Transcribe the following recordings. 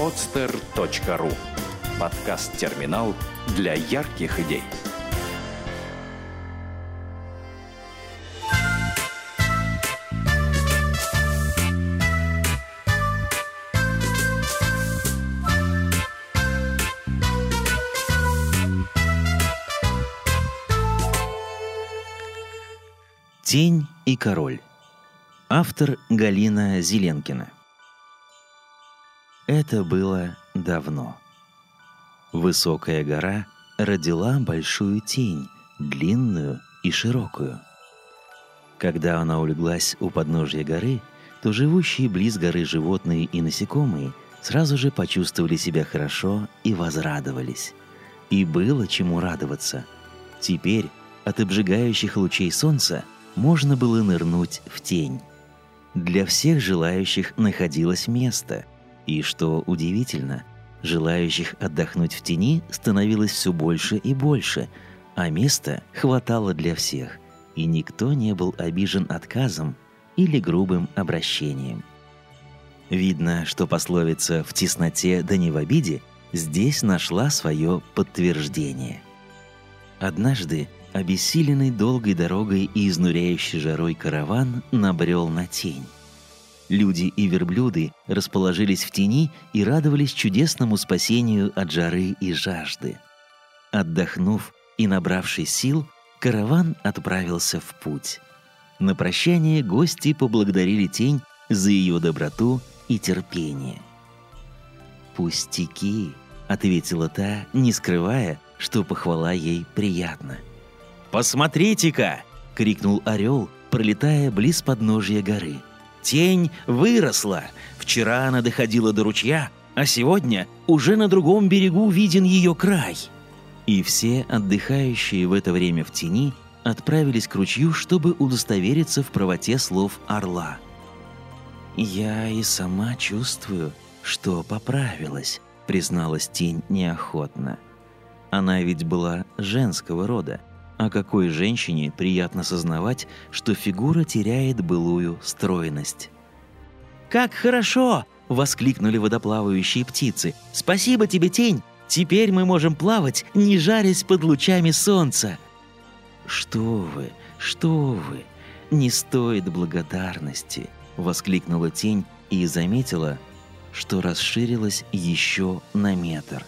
podster.ru Подкаст-терминал для ярких идей. Тень и король. Автор Галина Зеленкина. Это было давно. Высокая гора родила большую тень, длинную и широкую. Когда она улеглась у подножья горы, то живущие близ горы животные и насекомые сразу же почувствовали себя хорошо и возрадовались. И было чему радоваться. Теперь от обжигающих лучей солнца можно было нырнуть в тень. Для всех желающих находилось место, и, что удивительно, желающих отдохнуть в тени становилось все больше и больше, а места хватало для всех, и никто не был обижен отказом или грубым обращением. Видно, что пословица «в тесноте да не в обиде» здесь нашла свое подтверждение. Однажды обессиленный долгой дорогой и изнуряющей жарой караван набрел на тень. Люди и верблюды расположились в тени и радовались чудесному спасению от жары и жажды. Отдохнув и набравшись сил, караван отправился в путь. На прощание гости поблагодарили тень за ее доброту и терпение. «Пустяки», — ответила та, не скрывая, что похвала ей приятна. «Посмотрите-ка!» — крикнул орел, пролетая близ подножья горы — Тень выросла. Вчера она доходила до ручья, а сегодня уже на другом берегу виден ее край. И все отдыхающие в это время в тени отправились к ручью, чтобы удостовериться в правоте слов орла. «Я и сама чувствую, что поправилась», — призналась тень неохотно. Она ведь была женского рода, а какой женщине приятно сознавать, что фигура теряет былую стройность? «Как хорошо!» — воскликнули водоплавающие птицы. «Спасибо тебе, тень! Теперь мы можем плавать, не жарясь под лучами солнца!» «Что вы, что вы! Не стоит благодарности!» — воскликнула тень и заметила, что расширилась еще на метр.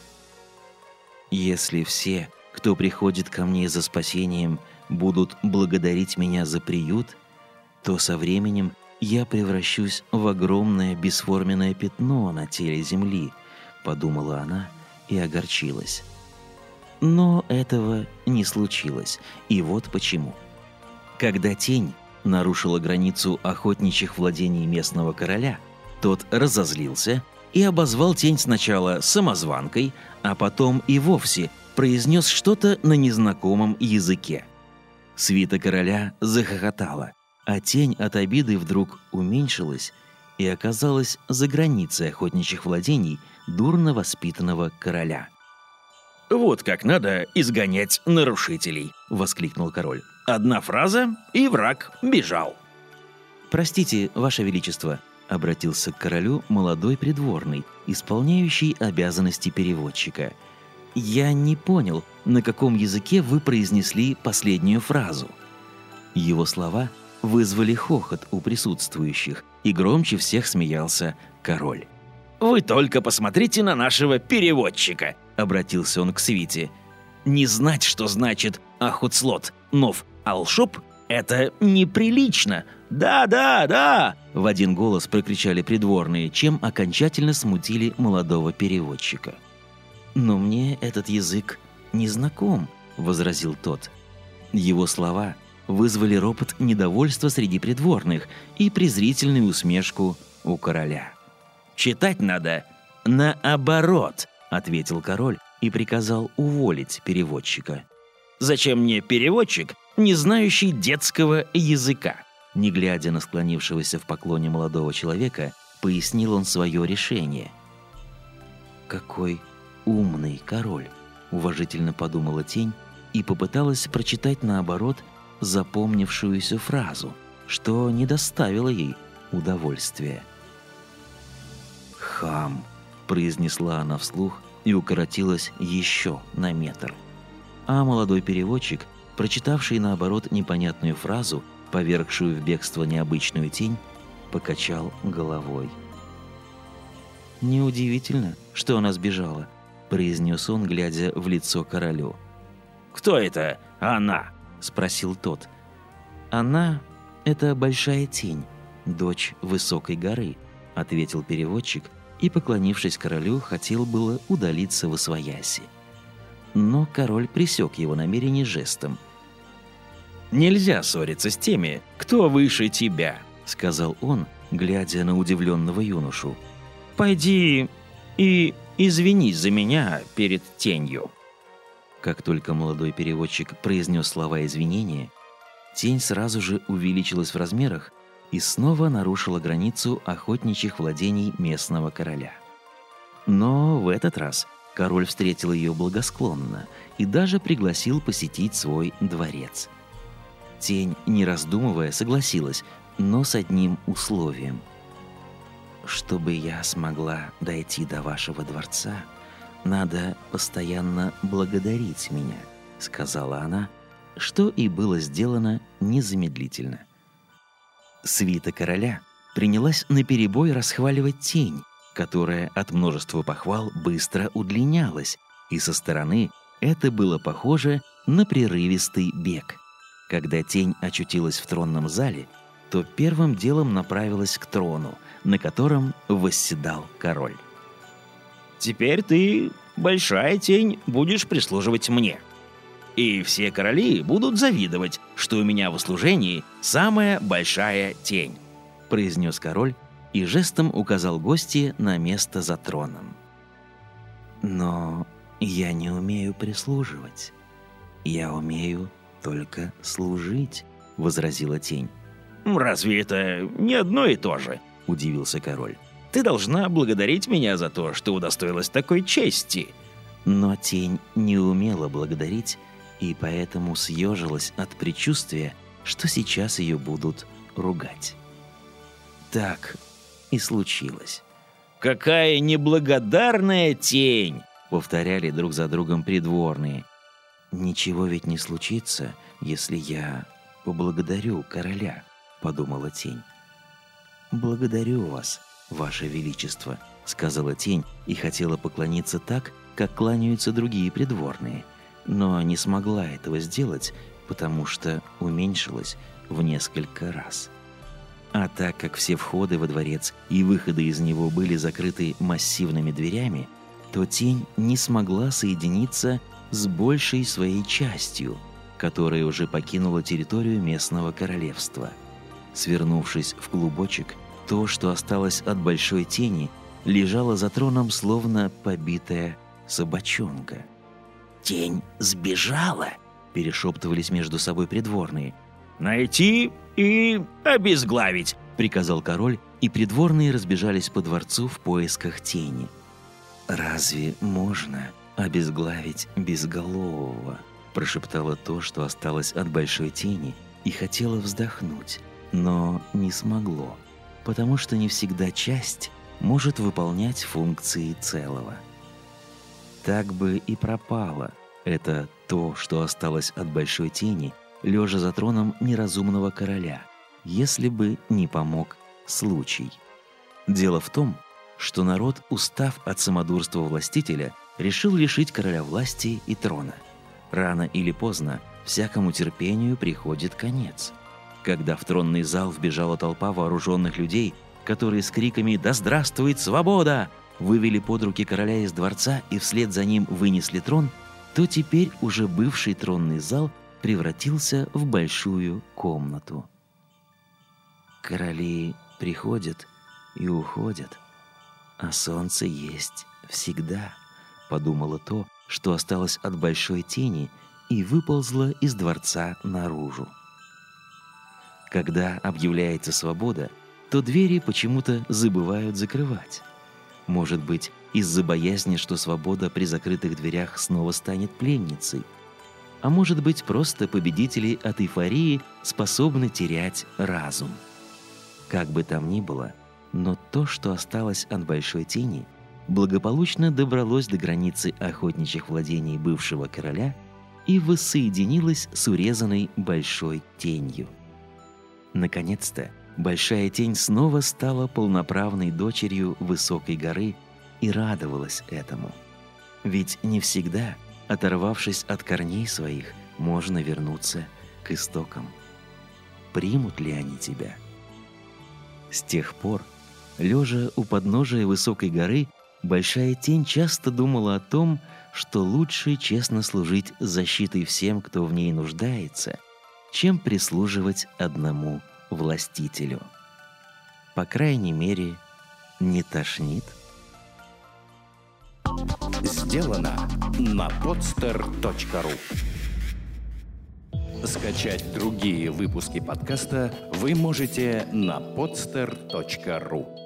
«Если все кто приходит ко мне за спасением, будут благодарить меня за приют, то со временем я превращусь в огромное бесформенное пятно на теле земли, подумала она и огорчилась. Но этого не случилось, и вот почему. Когда тень нарушила границу охотничьих владений местного короля, тот разозлился и обозвал тень сначала самозванкой, а потом и вовсе произнес что-то на незнакомом языке. Свита короля захохотала, а тень от обиды вдруг уменьшилась и оказалась за границей охотничьих владений дурно воспитанного короля. «Вот как надо изгонять нарушителей!» — воскликнул король. «Одна фраза, и враг бежал!» «Простите, Ваше Величество», — обратился к королю молодой придворный, исполняющий обязанности переводчика — «Я не понял, на каком языке вы произнесли последнюю фразу». Его слова вызвали хохот у присутствующих, и громче всех смеялся король. «Вы только посмотрите на нашего переводчика!» — обратился он к свите. «Не знать, что значит «ахуцлот», «нов», «алшоп» — это неприлично! Да, да, да!» — в один голос прокричали придворные, чем окончательно смутили молодого переводчика. «Но мне этот язык не знаком», — возразил тот. Его слова вызвали ропот недовольства среди придворных и презрительную усмешку у короля. «Читать надо наоборот», — ответил король и приказал уволить переводчика. «Зачем мне переводчик, не знающий детского языка?» Не глядя на склонившегося в поклоне молодого человека, пояснил он свое решение. «Какой умный король», — уважительно подумала тень и попыталась прочитать наоборот запомнившуюся фразу, что не доставило ей удовольствия. «Хам», произнесла она вслух и укоротилась еще на метр. А молодой переводчик, прочитавший наоборот непонятную фразу, повергшую в бегство необычную тень, покачал головой. «Неудивительно, что она сбежала», – произнес он, глядя в лицо королю. «Кто это она?» – спросил тот. «Она – это большая тень, дочь высокой горы», – ответил переводчик и, поклонившись королю, хотел было удалиться в освояси. Но король присек его намерение жестом. «Нельзя ссориться с теми, кто выше тебя», — сказал он, глядя на удивленного юношу. «Пойди и извинись за меня перед тенью». Как только молодой переводчик произнес слова извинения, тень сразу же увеличилась в размерах и снова нарушила границу охотничьих владений местного короля. Но в этот раз король встретил ее благосклонно и даже пригласил посетить свой дворец. Тень, не раздумывая, согласилась, но с одним условием. «Чтобы я смогла дойти до вашего дворца, надо постоянно благодарить меня», — сказала она, что и было сделано незамедлительно. Свита короля принялась наперебой расхваливать тень, которая от множества похвал быстро удлинялась, и со стороны это было похоже на прерывистый бег. Когда тень очутилась в тронном зале — то первым делом направилась к трону, на котором восседал король. «Теперь ты, большая тень, будешь прислуживать мне. И все короли будут завидовать, что у меня в услужении самая большая тень», произнес король и жестом указал гости на место за троном. «Но я не умею прислуживать. Я умею только служить», — возразила тень. «Разве это не одно и то же?» – удивился король. «Ты должна благодарить меня за то, что удостоилась такой чести». Но тень не умела благодарить и поэтому съежилась от предчувствия, что сейчас ее будут ругать. Так и случилось. «Какая неблагодарная тень!» — повторяли друг за другом придворные. «Ничего ведь не случится, если я поблагодарю короля», подумала тень. «Благодарю вас, ваше величество», — сказала тень и хотела поклониться так, как кланяются другие придворные, но не смогла этого сделать, потому что уменьшилась в несколько раз. А так как все входы во дворец и выходы из него были закрыты массивными дверями, то тень не смогла соединиться с большей своей частью, которая уже покинула территорию местного королевства – Свернувшись в клубочек, то, что осталось от большой тени, лежало за троном, словно побитая собачонка. «Тень сбежала!» – перешептывались между собой придворные. «Найти и обезглавить!» – приказал король, и придворные разбежались по дворцу в поисках тени. «Разве можно обезглавить безголового?» – прошептало то, что осталось от большой тени, и хотела вздохнуть но не смогло, потому что не всегда часть может выполнять функции целого. Так бы и пропало это то, что осталось от большой тени, лежа за троном неразумного короля, если бы не помог случай. Дело в том, что народ, устав от самодурства властителя, решил лишить короля власти и трона. Рано или поздно всякому терпению приходит конец – когда в тронный зал вбежала толпа вооруженных людей, которые с криками «Да здравствует свобода!» вывели под руки короля из дворца и вслед за ним вынесли трон, то теперь уже бывший тронный зал превратился в большую комнату. Короли приходят и уходят, а солнце есть всегда, подумала то, что осталось от большой тени и выползло из дворца наружу. Когда объявляется свобода, то двери почему-то забывают закрывать. Может быть, из-за боязни, что свобода при закрытых дверях снова станет пленницей. А может быть, просто победители от эйфории способны терять разум. Как бы там ни было, но то, что осталось от большой тени, благополучно добралось до границы охотничьих владений бывшего короля и воссоединилось с урезанной большой тенью. Наконец-то большая тень снова стала полноправной дочерью высокой горы и радовалась этому. Ведь не всегда, оторвавшись от корней своих, можно вернуться к истокам. Примут ли они тебя? С тех пор, лежа у подножия высокой горы, Большая тень часто думала о том, что лучше честно служить защитой всем, кто в ней нуждается, чем прислуживать одному властителю. По крайней мере, не тошнит. Сделано на podster.ru Скачать другие выпуски подкаста вы можете на podster.ru